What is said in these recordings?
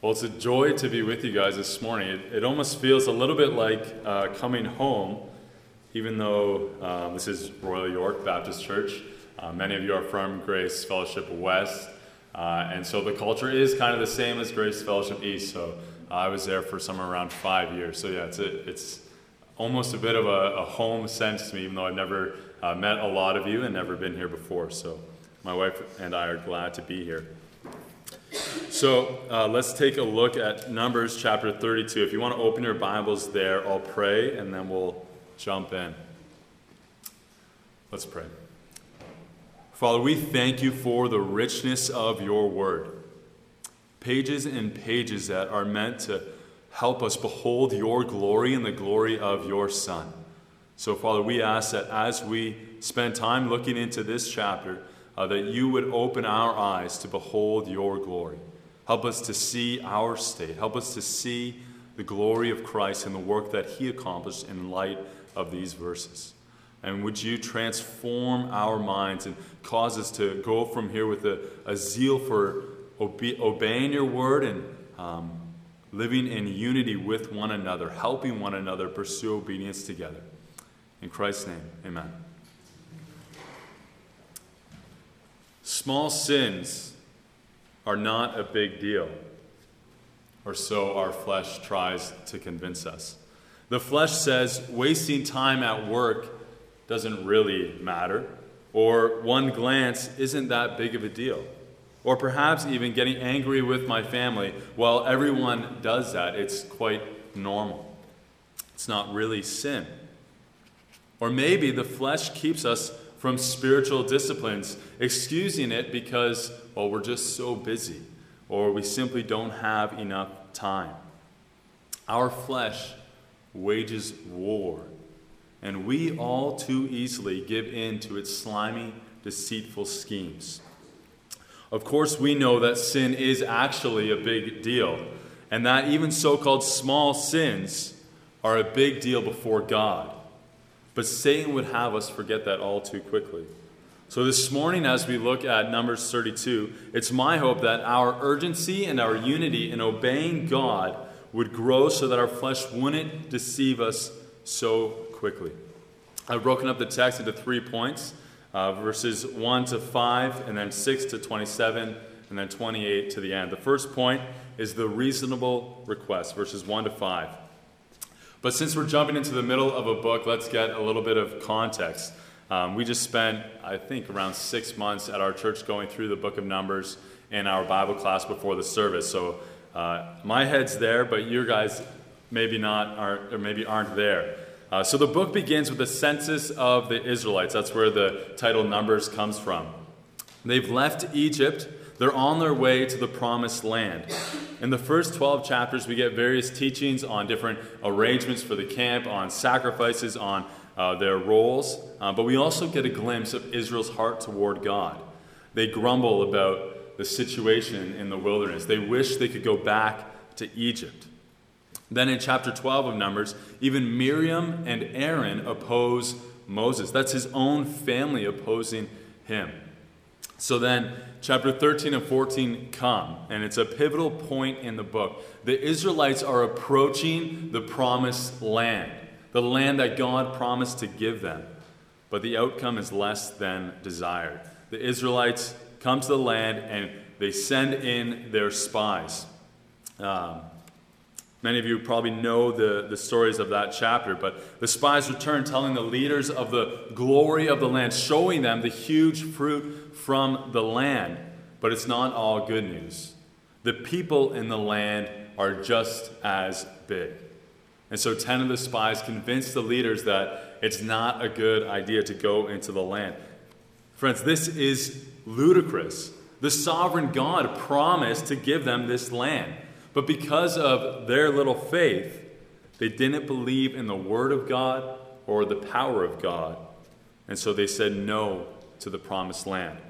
Well, it's a joy to be with you guys this morning. It, it almost feels a little bit like uh, coming home, even though um, this is Royal York Baptist Church. Uh, many of you are from Grace Fellowship West, uh, and so the culture is kind of the same as Grace Fellowship East. So I was there for somewhere around five years. So yeah, it's a, it's almost a bit of a, a, home sense to me, even though I've never uh, met a lot of you and never been here before. So my wife and I are glad to be here. So uh, let's take a look at Numbers chapter 32. If you want to open your Bibles there, I'll pray and then we'll jump in. Let's pray. Father, we thank you for the richness of your word. Pages and pages that are meant to help us behold your glory and the glory of your Son. So, Father, we ask that as we spend time looking into this chapter, uh, that you would open our eyes to behold your glory. Help us to see our state. Help us to see the glory of Christ and the work that he accomplished in light of these verses. And would you transform our minds and cause us to go from here with a, a zeal for obe- obeying your word and um, living in unity with one another, helping one another pursue obedience together. In Christ's name, amen. Small sins are not a big deal, or so our flesh tries to convince us. The flesh says wasting time at work doesn't really matter, or one glance isn't that big of a deal. Or perhaps even getting angry with my family. Well, everyone does that. It's quite normal. It's not really sin. Or maybe the flesh keeps us from spiritual disciplines, excusing it because, well, we're just so busy or we simply don't have enough time. Our flesh wages war, and we all too easily give in to its slimy, deceitful schemes. Of course, we know that sin is actually a big deal, and that even so called small sins are a big deal before God. But Satan would have us forget that all too quickly. So, this morning, as we look at Numbers 32, it's my hope that our urgency and our unity in obeying God would grow so that our flesh wouldn't deceive us so quickly. I've broken up the text into three points uh, verses 1 to 5, and then 6 to 27, and then 28 to the end. The first point is the reasonable request, verses 1 to 5. But since we're jumping into the middle of a book, let's get a little bit of context. Um, we just spent, I think, around six months at our church going through the book of Numbers in our Bible class before the service. So uh, my head's there, but your guys maybe not aren't, or maybe aren't there. Uh, so the book begins with the census of the Israelites. That's where the title Numbers comes from. They've left Egypt they're on their way to the promised land. In the first 12 chapters, we get various teachings on different arrangements for the camp, on sacrifices, on uh, their roles, uh, but we also get a glimpse of Israel's heart toward God. They grumble about the situation in the wilderness, they wish they could go back to Egypt. Then in chapter 12 of Numbers, even Miriam and Aaron oppose Moses. That's his own family opposing him. So then, chapter 13 and 14 come, and it's a pivotal point in the book. The Israelites are approaching the promised land, the land that God promised to give them, but the outcome is less than desired. The Israelites come to the land and they send in their spies. Um, Many of you probably know the, the stories of that chapter, but the spies return telling the leaders of the glory of the land, showing them the huge fruit from the land. But it's not all good news. The people in the land are just as big. And so 10 of the spies convinced the leaders that it's not a good idea to go into the land. Friends, this is ludicrous. The sovereign God promised to give them this land. But because of their little faith, they didn't believe in the Word of God or the power of God. And so they said no to the promised land.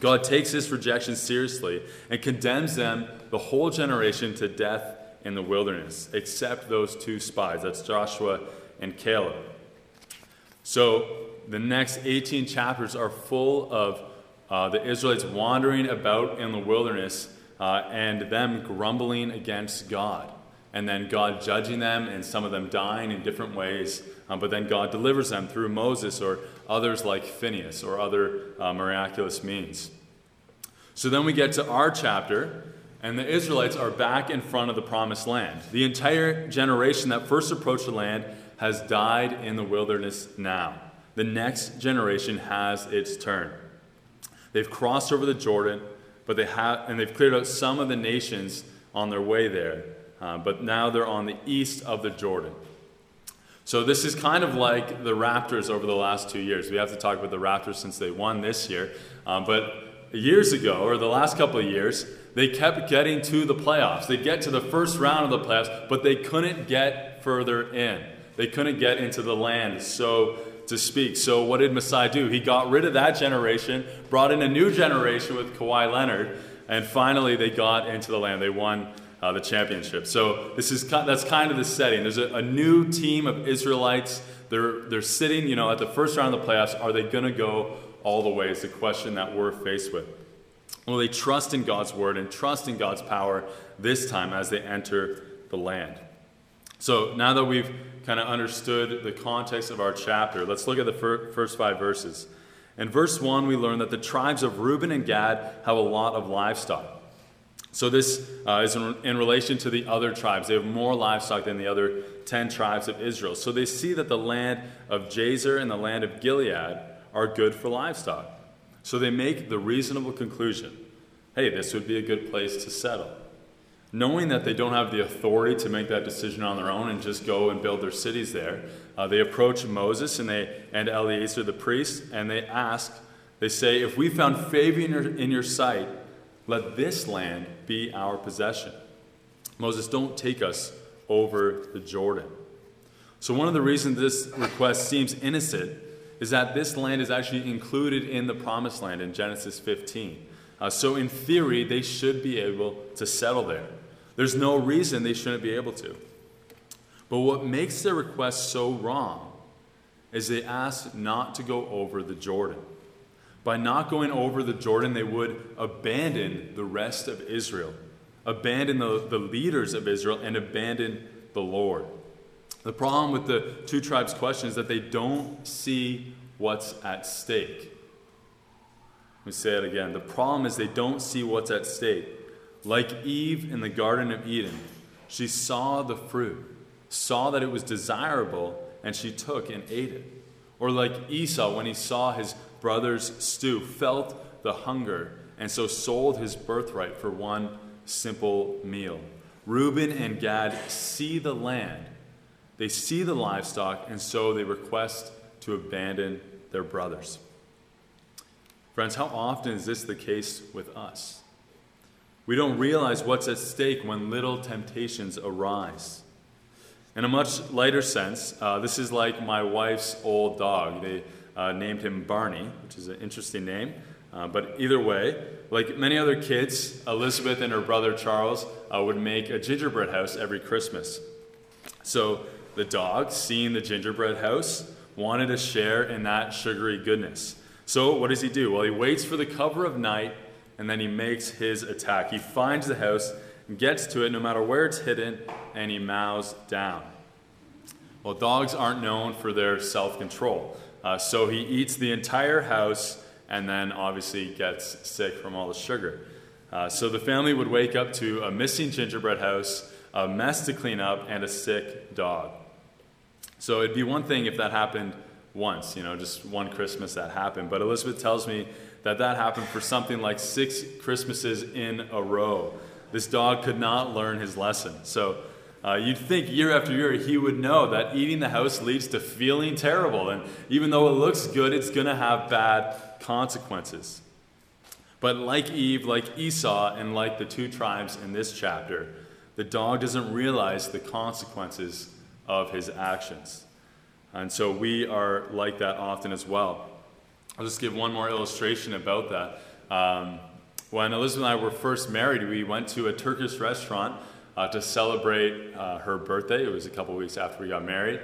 God takes this rejection seriously and condemns them, the whole generation, to death in the wilderness, except those two spies. That's Joshua and Caleb. So the next 18 chapters are full of uh, the Israelites wandering about in the wilderness uh, and them grumbling against God. And then God judging them, and some of them dying in different ways. Um, but then God delivers them through Moses or others like Phinehas or other uh, miraculous means. So then we get to our chapter, and the Israelites are back in front of the promised land. The entire generation that first approached the land has died in the wilderness now. The next generation has its turn. They've crossed over the Jordan, but they have, and they've cleared out some of the nations on their way there. Uh, but now they're on the east of the Jordan. So this is kind of like the Raptors over the last two years. We have to talk about the Raptors since they won this year. Um, but years ago, or the last couple of years, they kept getting to the playoffs. They get to the first round of the playoffs, but they couldn't get further in. They couldn't get into the land, so to speak. So what did Masai do? He got rid of that generation, brought in a new generation with Kawhi Leonard, and finally they got into the land. They won uh, the championship. So this is that's kind of the setting. There's a, a new team of Israelites. They're they're sitting, you know, at the first round of the playoffs. Are they going to go all the way? Is the question that we're faced with. Will they trust in God's word and trust in God's power this time as they enter the land? So now that we've kind of understood the context of our chapter, let's look at the fir- first five verses. In verse 1, we learn that the tribes of Reuben and Gad have a lot of livestock. So, this uh, is in, in, relation to the other tribes. They have more livestock than the other 10 tribes of Israel. So, they see that the land of Jazer and the land of Gilead are good for livestock. So, they make the reasonable conclusion hey, this would be a good place to settle knowing that they don't have the authority to make that decision on their own and just go and build their cities there, uh, they approach Moses and they and Eleazar the priest and they ask, they say, if we found favor in your, in your sight, let this land be our possession. Moses, don't take us over the Jordan. So one of the reasons this request seems innocent is that this land is actually included in the promised land in Genesis 15. Uh, so, in theory, they should be able to settle there. There's no reason they shouldn't be able to. But what makes their request so wrong is they ask not to go over the Jordan. By not going over the Jordan, they would abandon the rest of Israel, abandon the, the leaders of Israel, and abandon the Lord. The problem with the two tribes' question is that they don't see what's at stake. Let me say it again. The problem is they don't see what's at stake. Like Eve in the Garden of Eden, she saw the fruit, saw that it was desirable, and she took and ate it. Or like Esau, when he saw his brother's stew, felt the hunger, and so sold his birthright for one simple meal. Reuben and Gad see the land, they see the livestock, and so they request to abandon their brothers. Friends, how often is this the case with us? We don't realize what's at stake when little temptations arise. In a much lighter sense, uh, this is like my wife's old dog. They uh, named him Barney, which is an interesting name. Uh, but either way, like many other kids, Elizabeth and her brother Charles uh, would make a gingerbread house every Christmas. So the dog, seeing the gingerbread house, wanted to share in that sugary goodness. So what does he do? Well, he waits for the cover of night and then he makes his attack. He finds the house, gets to it no matter where it's hidden, and he mows down. Well, dogs aren't known for their self control, uh, so he eats the entire house and then obviously gets sick from all the sugar. Uh, so the family would wake up to a missing gingerbread house, a mess to clean up, and a sick dog. So it'd be one thing if that happened once, you know, just one Christmas that happened. But Elizabeth tells me that that happened for something like six Christmases in a row. This dog could not learn his lesson. So uh, you'd think year after year he would know that eating the house leads to feeling terrible. And even though it looks good, it's going to have bad consequences. But like Eve, like Esau, and like the two tribes in this chapter, the dog doesn't realize the consequences of his actions. And so we are like that often as well. I'll just give one more illustration about that. Um, when Elizabeth and I were first married, we went to a Turkish restaurant uh, to celebrate uh, her birthday. It was a couple weeks after we got married.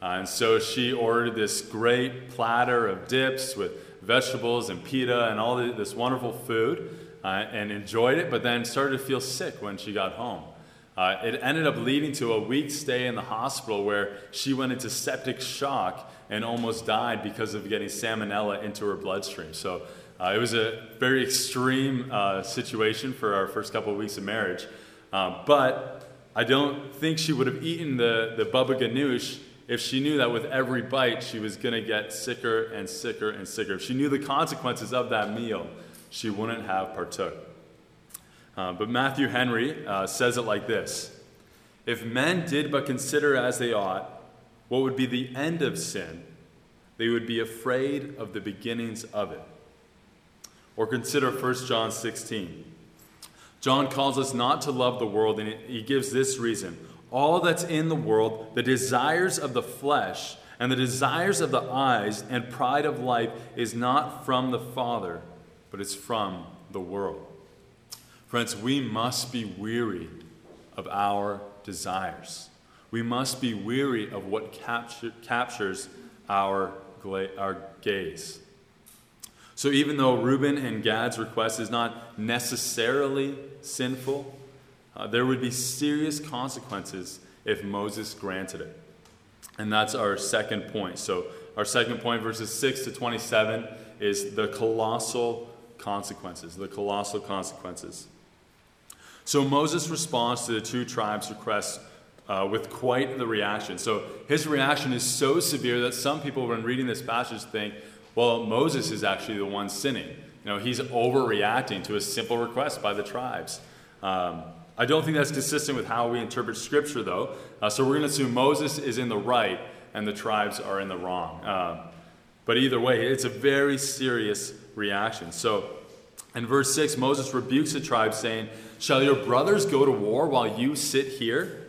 Uh, and so she ordered this great platter of dips with vegetables and pita and all the, this wonderful food. Uh, and enjoyed it, but then started to feel sick when she got home. Uh, it ended up leading to a week stay in the hospital where she went into septic shock and almost died because of getting salmonella into her bloodstream. So uh, it was a very extreme uh, situation for our first couple of weeks of marriage. Um, but I don't think she would have eaten the, the baba ganoush if she knew that with every bite she was going to get sicker and sicker and sicker. If she knew the consequences of that meal, she wouldn't have partook. Uh, but Matthew Henry uh, says it like this If men did but consider as they ought what would be the end of sin, they would be afraid of the beginnings of it. Or consider 1 John 16. John calls us not to love the world, and he gives this reason all that's in the world, the desires of the flesh, and the desires of the eyes, and pride of life, is not from the Father, but it's from the world. Friends, we must be weary of our desires. We must be weary of what capture, captures our, our gaze. So, even though Reuben and Gad's request is not necessarily sinful, uh, there would be serious consequences if Moses granted it. And that's our second point. So, our second point, verses 6 to 27, is the colossal consequences. The colossal consequences. So, Moses responds to the two tribes' request uh, with quite the reaction. So, his reaction is so severe that some people, when reading this passage, think, well, Moses is actually the one sinning. Know, he's overreacting to a simple request by the tribes. Um, I don't think that's consistent with how we interpret Scripture, though. Uh, so we're going to assume Moses is in the right and the tribes are in the wrong. Uh, but either way, it's a very serious reaction. So in verse 6, Moses rebukes the tribes, saying, Shall your brothers go to war while you sit here?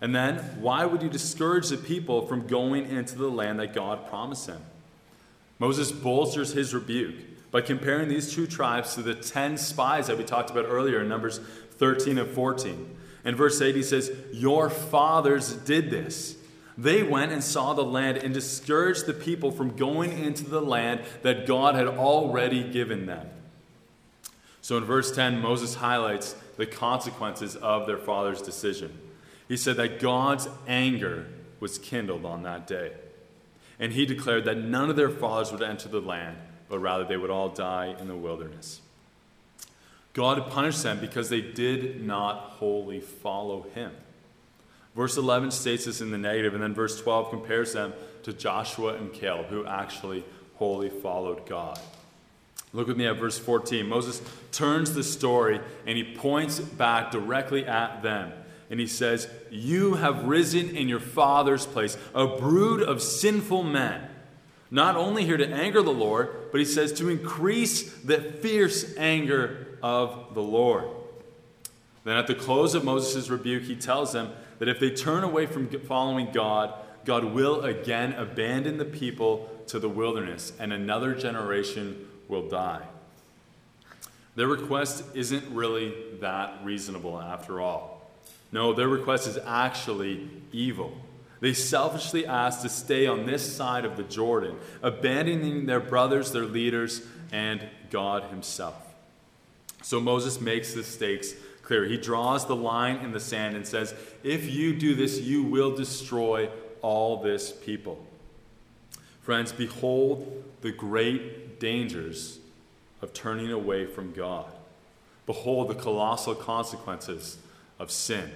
And then, why would you discourage the people from going into the land that God promised them? Moses bolsters his rebuke by comparing these two tribes to the 10 spies that we talked about earlier in Numbers 13 and 14. In verse 8, he says, Your fathers did this. They went and saw the land and discouraged the people from going into the land that God had already given them. So in verse 10, Moses highlights the consequences of their father's decision. He said that God's anger was kindled on that day. And he declared that none of their fathers would enter the land, but rather they would all die in the wilderness. God punished them because they did not wholly follow him. Verse 11 states this in the negative, and then verse 12 compares them to Joshua and Caleb, who actually wholly followed God. Look with me at verse 14. Moses turns the story and he points back directly at them and he says, You have risen in your father's place, a brood of sinful men. Not only here to anger the Lord, but he says to increase the fierce anger of the Lord. Then at the close of Moses' rebuke, he tells them that if they turn away from following God, God will again abandon the people to the wilderness, and another generation will die. Their request isn't really that reasonable after all. No, their request is actually evil. They selfishly asked to stay on this side of the Jordan, abandoning their brothers, their leaders, and God Himself. So Moses makes the stakes clear. He draws the line in the sand and says, If you do this, you will destroy all this people. Friends, behold the great dangers of turning away from God. Behold the colossal consequences of sin.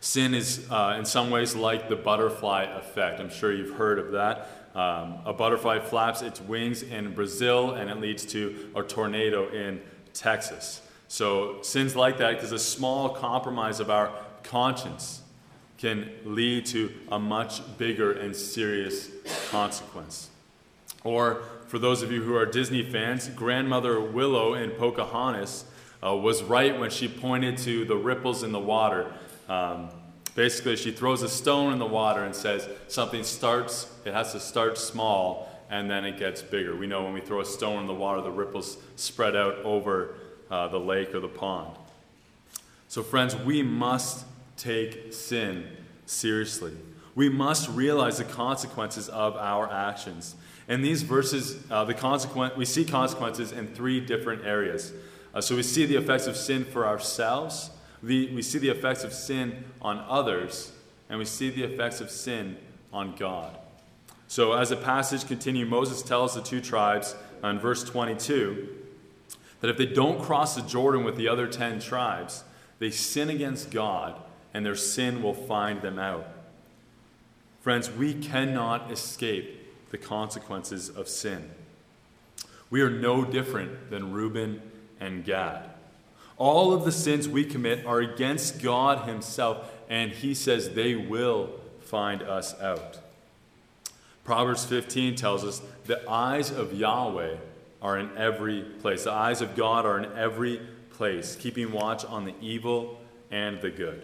Sin is, uh, in some ways, like the butterfly effect. I'm sure you've heard of that. Um, a butterfly flaps its wings in Brazil and it leads to a tornado in Texas. So, sins like that, because a small compromise of our conscience can lead to a much bigger and serious consequence. Or, for those of you who are Disney fans, Grandmother Willow in Pocahontas uh, was right when she pointed to the ripples in the water. Um, basically, she throws a stone in the water and says something starts, it has to start small and then it gets bigger. We know when we throw a stone in the water, the ripples spread out over uh, the lake or the pond. So, friends, we must take sin seriously. We must realize the consequences of our actions. In these verses, uh, the consequent, we see consequences in three different areas. Uh, so we see the effects of sin for ourselves, we, we see the effects of sin on others, and we see the effects of sin on God. So as the passage continues, Moses tells the two tribes in verse 22 that if they don't cross the Jordan with the other 10 tribes, they sin against God, and their sin will find them out. Friends, we cannot escape the consequences of sin. We are no different than Reuben and Gad. All of the sins we commit are against God Himself, and He says they will find us out. Proverbs 15 tells us the eyes of Yahweh are in every place. The eyes of God are in every place, keeping watch on the evil and the good.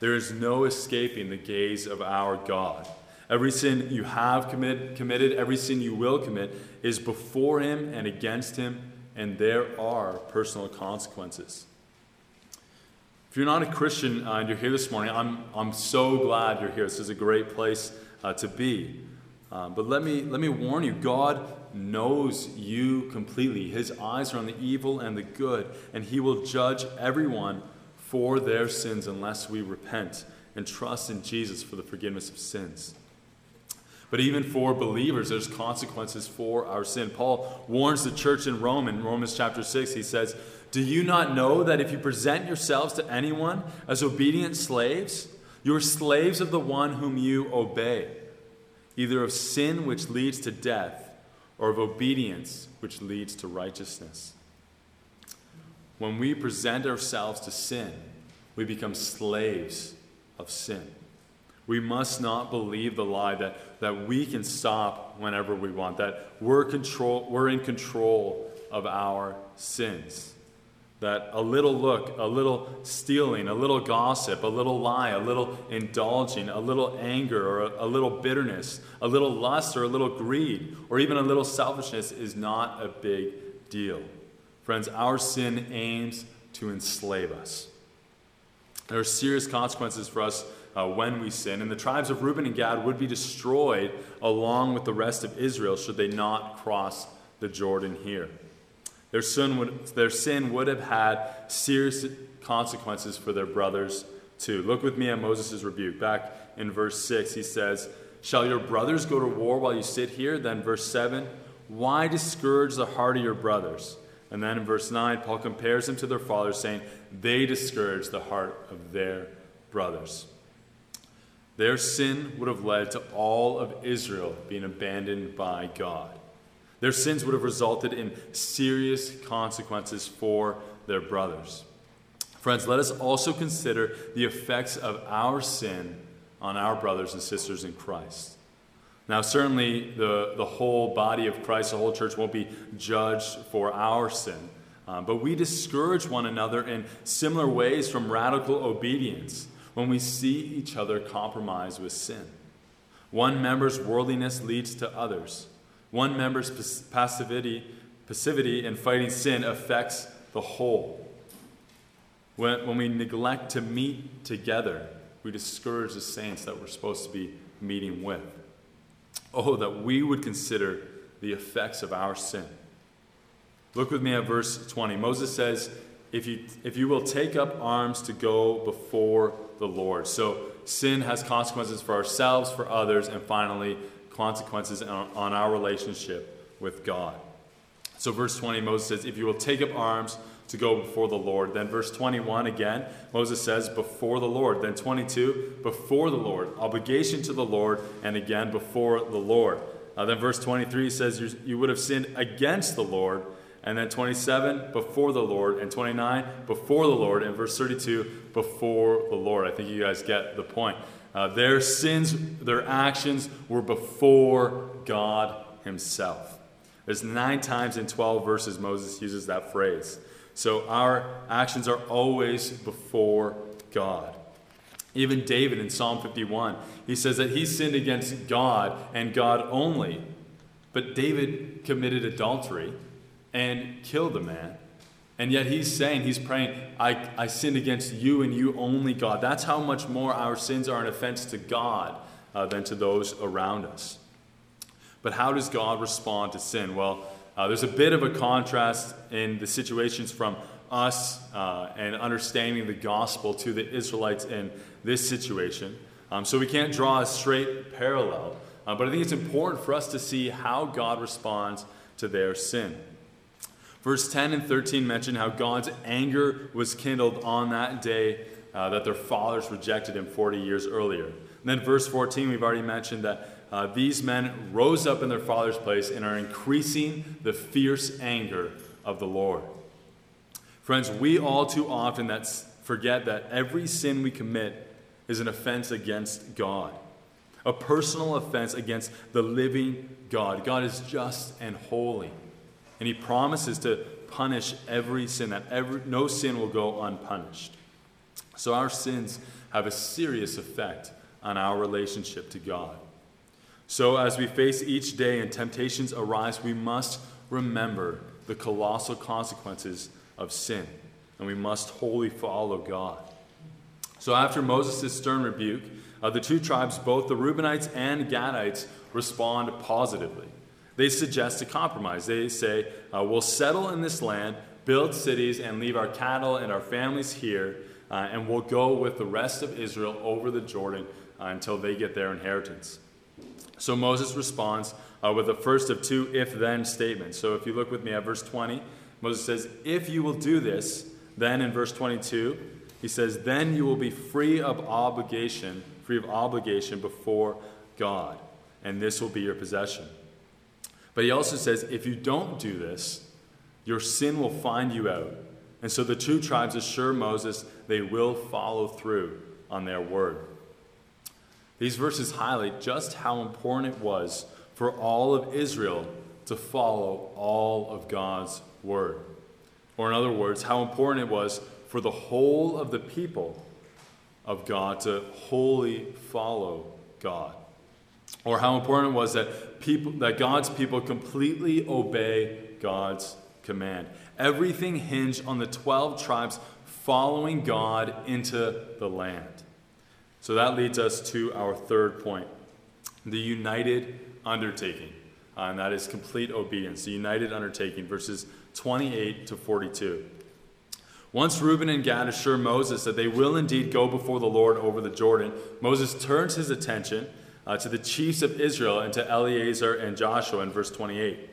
There is no escaping the gaze of our God. Every sin you have commit, committed, every sin you will commit, is before Him and against Him and there are personal consequences. If you're not a Christian uh, and you're here this morning, I'm, I'm so glad you're here. This is a great place uh, to be. Uh, but let me, let me warn you God knows you completely. His eyes are on the evil and the good, and He will judge everyone for their sins unless we repent and trust in Jesus for the forgiveness of sins. But even for believers, there's consequences for our sin. Paul warns the church in Rome in Romans chapter 6. He says, Do you not know that if you present yourselves to anyone as obedient slaves, you are slaves of the one whom you obey, either of sin which leads to death or of obedience which leads to righteousness? When we present ourselves to sin, we become slaves of sin. We must not believe the lie that, that we can stop whenever we want, that we're, control, we're in control of our sins. That a little look, a little stealing, a little gossip, a little lie, a little indulging, a little anger, or a, a little bitterness, a little lust, or a little greed, or even a little selfishness is not a big deal. Friends, our sin aims to enslave us. There are serious consequences for us uh, when we sin. And the tribes of Reuben and Gad would be destroyed along with the rest of Israel should they not cross the Jordan here. Their sin would, their sin would have had serious consequences for their brothers too. Look with me at Moses' rebuke. Back in verse 6, he says, Shall your brothers go to war while you sit here? Then, verse 7, why discourage the heart of your brothers? And then in verse 9, Paul compares them to their fathers, saying, They discourage the heart of their brothers. Their sin would have led to all of Israel being abandoned by God. Their sins would have resulted in serious consequences for their brothers. Friends, let us also consider the effects of our sin on our brothers and sisters in Christ. Now, certainly, the, the whole body of Christ, the whole church, won't be judged for our sin. Um, but we discourage one another in similar ways from radical obedience when we see each other compromise with sin. One member's worldliness leads to others. One member's passivity, passivity in fighting sin affects the whole. When, when we neglect to meet together, we discourage the saints that we're supposed to be meeting with. Oh, that we would consider the effects of our sin. Look with me at verse 20. Moses says, if you, if you will take up arms to go before the Lord. So sin has consequences for ourselves, for others, and finally, consequences on, our relationship with God. So, verse 20, Moses says, If you will take up arms to go before the Lord. Then, verse 21 again, Moses says, Before the Lord. Then, 22, Before the Lord. Obligation to the Lord, and again, before the Lord. Uh, then, verse 23 says, You would have sinned against the Lord and then 27, before the Lord. And 29, before the Lord. And verse 32, before the Lord. I think you guys get the point. Uh, their sins, their actions were before God Himself. There's nine times in 12 verses Moses uses that phrase. So our actions are always before God. Even David in Psalm 51, he says that he sinned against God and God only. But David committed adultery and killed a man. And yet he's saying, he's praying, I, I sinned against you and you only, God. That's how much more our sins are an offense to God uh, than to those around us. But how does God respond to sin? Well, Uh, there's a bit of a contrast in the situations from us uh, and understanding the gospel to the Israelites in this situation. Um, so we can't draw a straight parallel. Uh, but I think it's important for us to see how God responds to their sin. Verse 10 and 13 mention how God's anger was kindled on that day uh, that their fathers rejected him 40 years earlier. And then verse 14, we've already mentioned that uh, these men rose up in their father's place and are increasing the fierce anger of the Lord. Friends, we all too often that forget that every sin we commit is an offense against God, a personal offense against the living God. God is just and holy, and He promises to punish every sin, that every, no sin will go unpunished. So our sins have a serious effect on our relationship to God. So as we face each day and temptations arise, we must remember the colossal consequences of sin, and we must wholly follow God. So after Moses' stern rebuke, uh, the two tribes, both the Reubenites and Gadites, respond positively. They suggest a compromise. They say, uh, We'll settle in this land, build cities, and leave our cattle and our families here, uh, and we'll go with the rest of Israel over the Jordan uh, until they get their inheritance. So Moses responds uh, with the first of two if then statements. So if you look with me at verse 20, Moses says, If you will do this, then in verse 22, he says, Then you will be free of obligation, free of obligation before God, and this will be your possession. But he also says, If you don't do this, your sin will find you out. And so the two tribes assure Moses they will follow through on their word. These verses highlight just how important it was for all of Israel to follow all of God's word. Or, in other words, how important it was for the whole of the people of God to wholly follow God. Or how important it was that, people, that God's people completely obey God's command. Everything hinged on the 12 tribes following God into the land. So that leads us to our third point the united undertaking. Uh, and that is complete obedience, the united undertaking, verses 28 to 42. Once Reuben and Gad assure Moses that they will indeed go before the Lord over the Jordan, Moses turns his attention uh, to the chiefs of Israel and to Eleazar and Joshua in verse 28.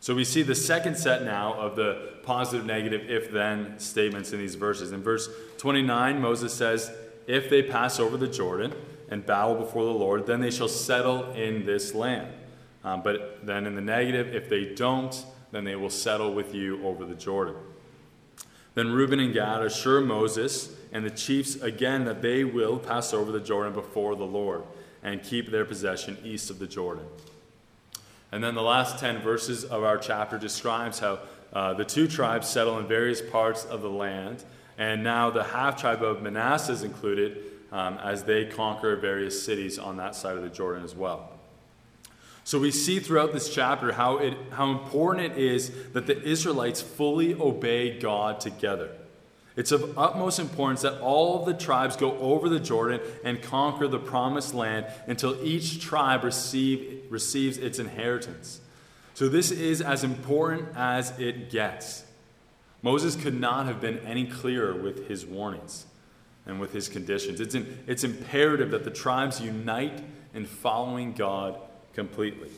So we see the second set now of the positive, negative, if then statements in these verses. In verse 29, Moses says, If they pass over the Jordan and bow before the Lord, then they shall settle in this land. Um, but then in the negative, if they don't, then they will settle with you over the Jordan. Then Reuben and Gad assure Moses and the chiefs again that they will pass over the Jordan before the Lord and keep their possession east of the Jordan. And then the last 10 verses of our chapter describes how uh, the two tribes settle in various parts of the land, and now the half tribe of Manasseh is included um, as they conquer various cities on that side of the Jordan as well. So we see throughout this chapter how, it, how important it is that the Israelites fully obey God together. It's of utmost importance that all of the tribes go over the Jordan and conquer the promised land until each tribe receive, receives its inheritance. So, this is as important as it gets. Moses could not have been any clearer with his warnings and with his conditions. It's, in, it's imperative that the tribes unite in following God completely.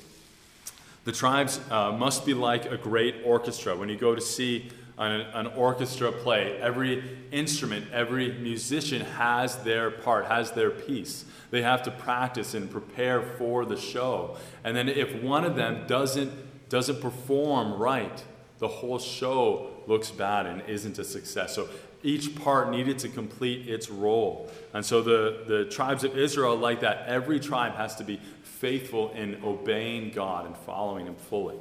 The tribes uh, must be like a great orchestra. When you go to see an, an, orchestra play, every instrument, every musician has their part, has their piece. They have to practice and prepare for the show. And then if one of them doesn't, doesn't perform right, the whole show looks bad and isn't a success. So each part needed to complete its role. And so the, the tribes of Israel, like that, every tribe has to be faithful in obeying God and following Him fully.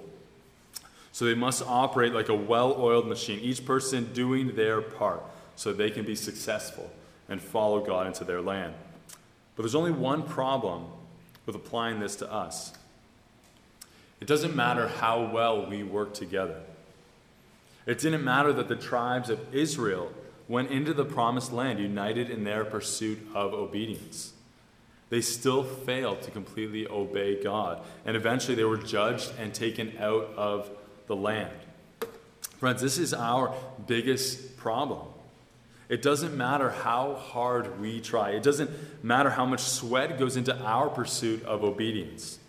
So they must operate like a well oiled machine, each person doing their part so they can be successful and follow God into their land. But there's only one problem with applying this to us it doesn't matter how well we work together. It didn't matter that the tribes of Israel went into the promised land united in their pursuit of obedience they still failed to completely obey God. And eventually they were judged and taken out of the land. Friends, this is our biggest problem. It doesn't matter how hard we try, it doesn't matter how much sweat goes into our pursuit of obedience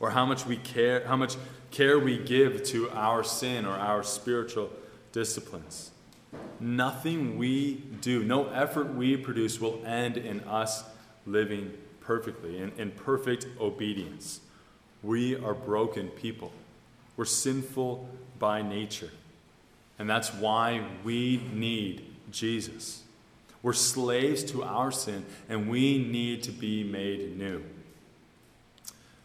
or how much we care how much care we give to our sin or our spiritual disciplines. Nothing we do, no effort we produce will end in us living perfectly, in, in perfect obedience. We are broken people. We're sinful by nature. And that's why we need Jesus. We're slaves to our sin, and we need to be made new.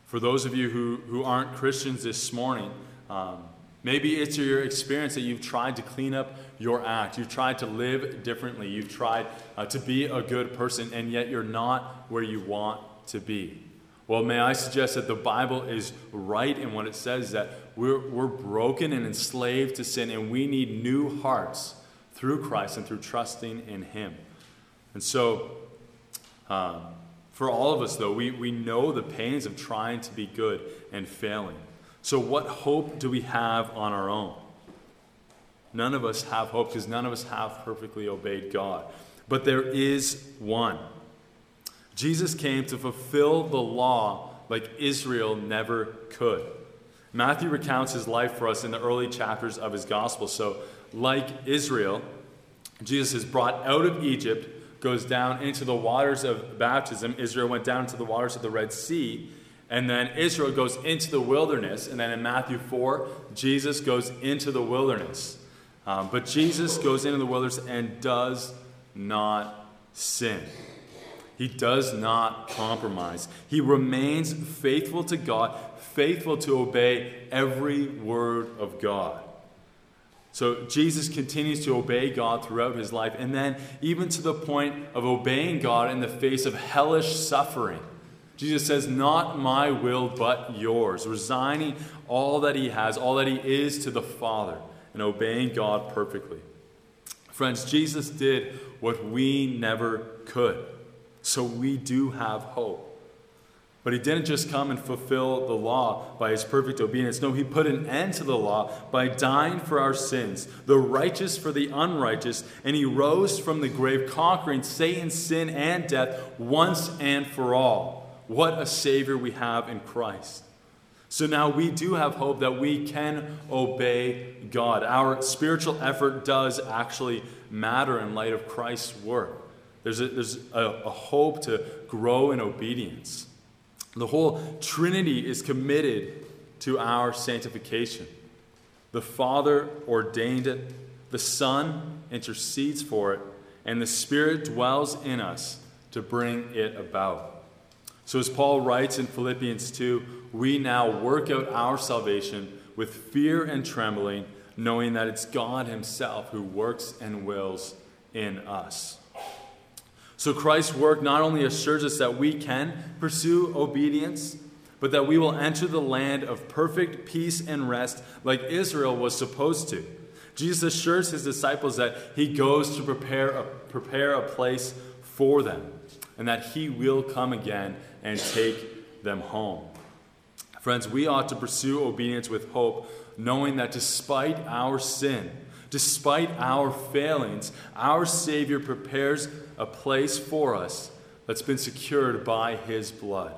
For those of you who, who aren't Christians this morning, um, maybe it's your experience that you've tried to clean up your act. You've tried to live differently. You've tried uh, to be a good person, and yet you're not where you want to be. Well, may I suggest that the Bible is right in what it says that we're, we're broken and enslaved to sin, and we need new hearts through Christ and through trusting in Him. And so, um, for all of us, though, we, we know the pains of trying to be good and failing. So, what hope do we have on our own? None of us have hope because none of us have perfectly obeyed God. But there is one. Jesus came to fulfill the law like Israel never could. Matthew recounts his life for us in the early chapters of his gospel. So, like Israel, Jesus is brought out of Egypt goes down into the waters of baptism. Israel went down into the waters of the Red Sea. And then Israel goes into the wilderness. And then in Matthew 4, Jesus goes into the wilderness. Um, but Jesus goes into the wilderness and does not sin. He does not compromise. He remains faithful to God, faithful to obey every word of God. So Jesus continues to obey God throughout his life, and then even to the point of obeying God in the face of hellish suffering. Jesus says, Not my will, but yours, resigning all that he has, all that he is to the Father, and obeying God perfectly. Friends, Jesus did what we never could, so we do have hope. But he didn't just come and fulfill the law by his perfect obedience. No, he put an end to the law by dying for our sins, the righteous for the unrighteous, and he rose from the grave, conquering Satan's sin and death once and for all. What a Savior we have in Christ. So now we do have hope that we can obey God. Our spiritual effort does actually matter in light of Christ's work. There's a, there's a, a hope to grow in obedience. The whole Trinity is committed to our sanctification. The Father ordained it, the Son intercedes for it, and the Spirit dwells in us to bring it about. So, as Paul writes in Philippians 2, we now work out our salvation with fear and trembling, knowing that it's God Himself who works and wills in us. So Christ's work not only assures us that we can pursue obedience, but that we will enter the land of perfect peace and rest like Israel was supposed to. Jesus assures his disciples that he goes to prepare a, prepare a place for them and that he will come again and take them home. Friends, we ought to pursue obedience with hope, knowing that despite our sin, despite our failings, our Savior prepares a place for us that's been secured by his blood.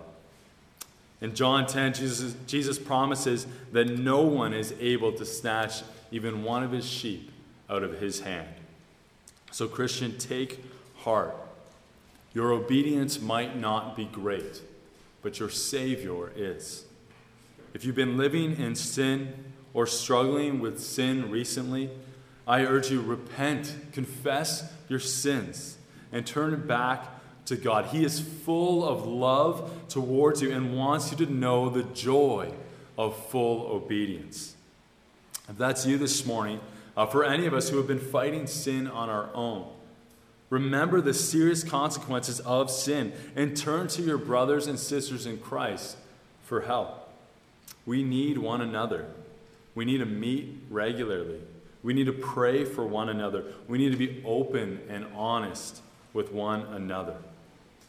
In John 10, Jesus, Jesus promises that no one is able to snatch even one of his sheep out of his hand. So, Christian, take heart. Your obedience might not be great, but your Savior is. If you've been living in sin or struggling with sin recently, I urge you repent, confess your sins and turn back to God. He is full of love towards you and wants you to know the joy of full obedience. If that's you this morning, uh, for any of us who have been fighting sin on our own, remember the serious consequences of sin and turn to your brothers and sisters in Christ for help. We need one another. We need to meet regularly. We need to pray for one another. We need to be open and honest with one another.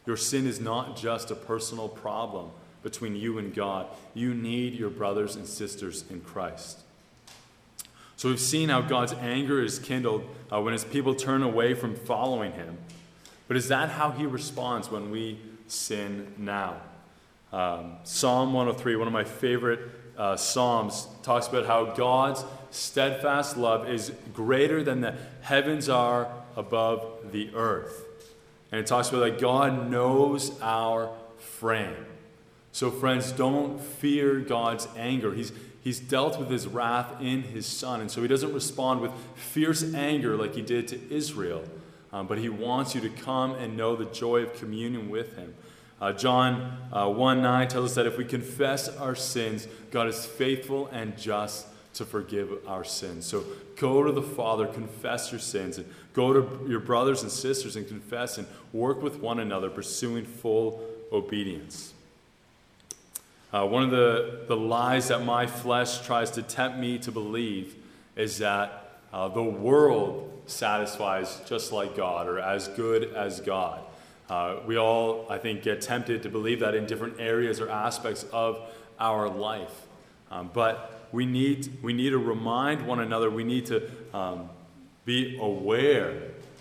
Your sin is not just a personal problem between you and God. You need your brothers and sisters in Christ. So we've seen how God's anger is kindled uh, when his people turn away from following him. But is that how he responds when we sin now? Um, Psalm 103, one of my favorite uh, Psalms, talks about how God's steadfast love is greater than the heavens are above the earth. And it talks about that God knows our frame. So, friends, don't fear God's anger. He's, he's dealt with his wrath in his Son. And so he doesn't respond with fierce anger like he did to Israel. Um, but he wants you to come and know the joy of communion with him. Uh, John uh, 1 9 tells us that if we confess our sins, God is faithful and just to forgive our sins. So go to the Father, confess your sins, and go to your brothers and sisters and confess and work with one another, pursuing full obedience. Uh, one of the, the lies that my flesh tries to tempt me to believe is that uh, the world satisfies just like God or as good as God. Uh, we all, I think, get tempted to believe that in different areas or aspects of our life. Um, but we need, we need to remind one another, we need to um, be aware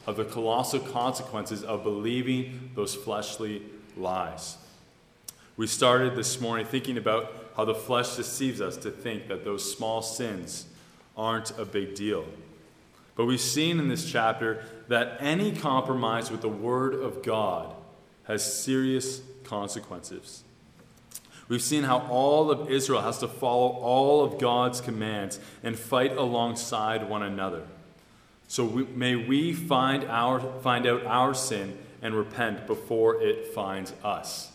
of the colossal consequences of believing those fleshly lies. We started this morning thinking about how the flesh deceives us to think that those small sins aren't a big deal. But we've seen in this chapter that any compromise with the Word of God has serious consequences. We've seen how all of Israel has to follow all of God's commands and fight alongside one another. So we, may we find, our, find out our sin and repent before it finds us.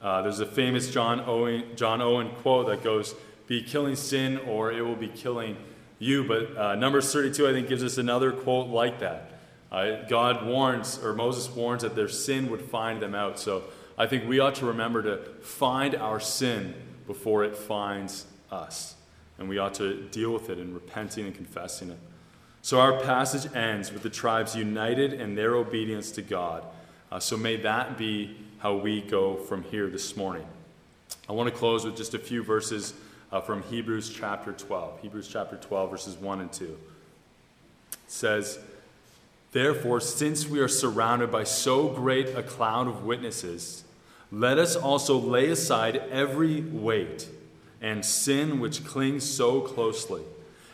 Uh, there's a famous John Owen, John Owen quote that goes, Be killing sin or it will be killing you. But uh, Numbers 32, I think, gives us another quote like that. Uh, God warns, or Moses warns, that their sin would find them out. So I think we ought to remember to find our sin before it finds us. And we ought to deal with it in repenting and confessing it. So our passage ends with the tribes united in their obedience to God. Uh, so may that be how we go from here this morning. I want to close with just a few verses uh, from Hebrews chapter 12. Hebrews chapter 12, verses 1 and 2. It says, Therefore, since we are surrounded by so great a cloud of witnesses, let us also lay aside every weight and sin which clings so closely,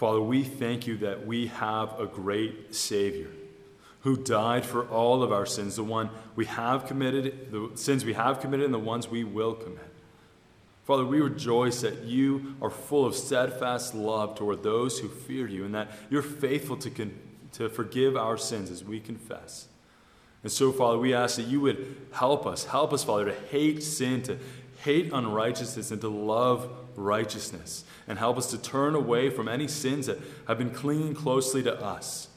Father, we thank you that we have a great Savior who died for all of our sins, the one we have committed, the sins we have committed, and the ones we will commit. Father, we rejoice that you are full of steadfast love toward those who fear you, and that you're faithful to, con- to forgive our sins as we confess. And so, Father, we ask that you would help us, help us, Father, to hate sin, to hate unrighteousness, and to love righteousness. And help us to turn away from any sins that have been clinging closely to us.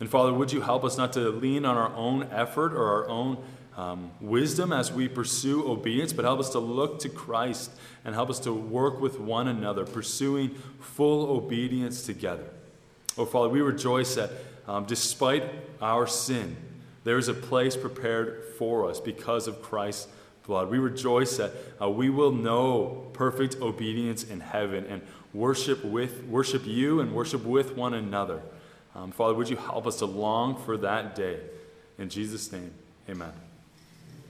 And Father, would you help us not to lean on our own effort or our own um, wisdom as we pursue obedience, but help us to look to Christ and help us to work with one another, pursuing full obedience together. Oh, Father, we rejoice that um, despite our sin, there is a place prepared for us because of Christ's blood. We rejoice that uh, we will know perfect obedience in heaven and worship with worship you and worship with one another. Um, Father, would you help us to long for that day? In Jesus' name, amen.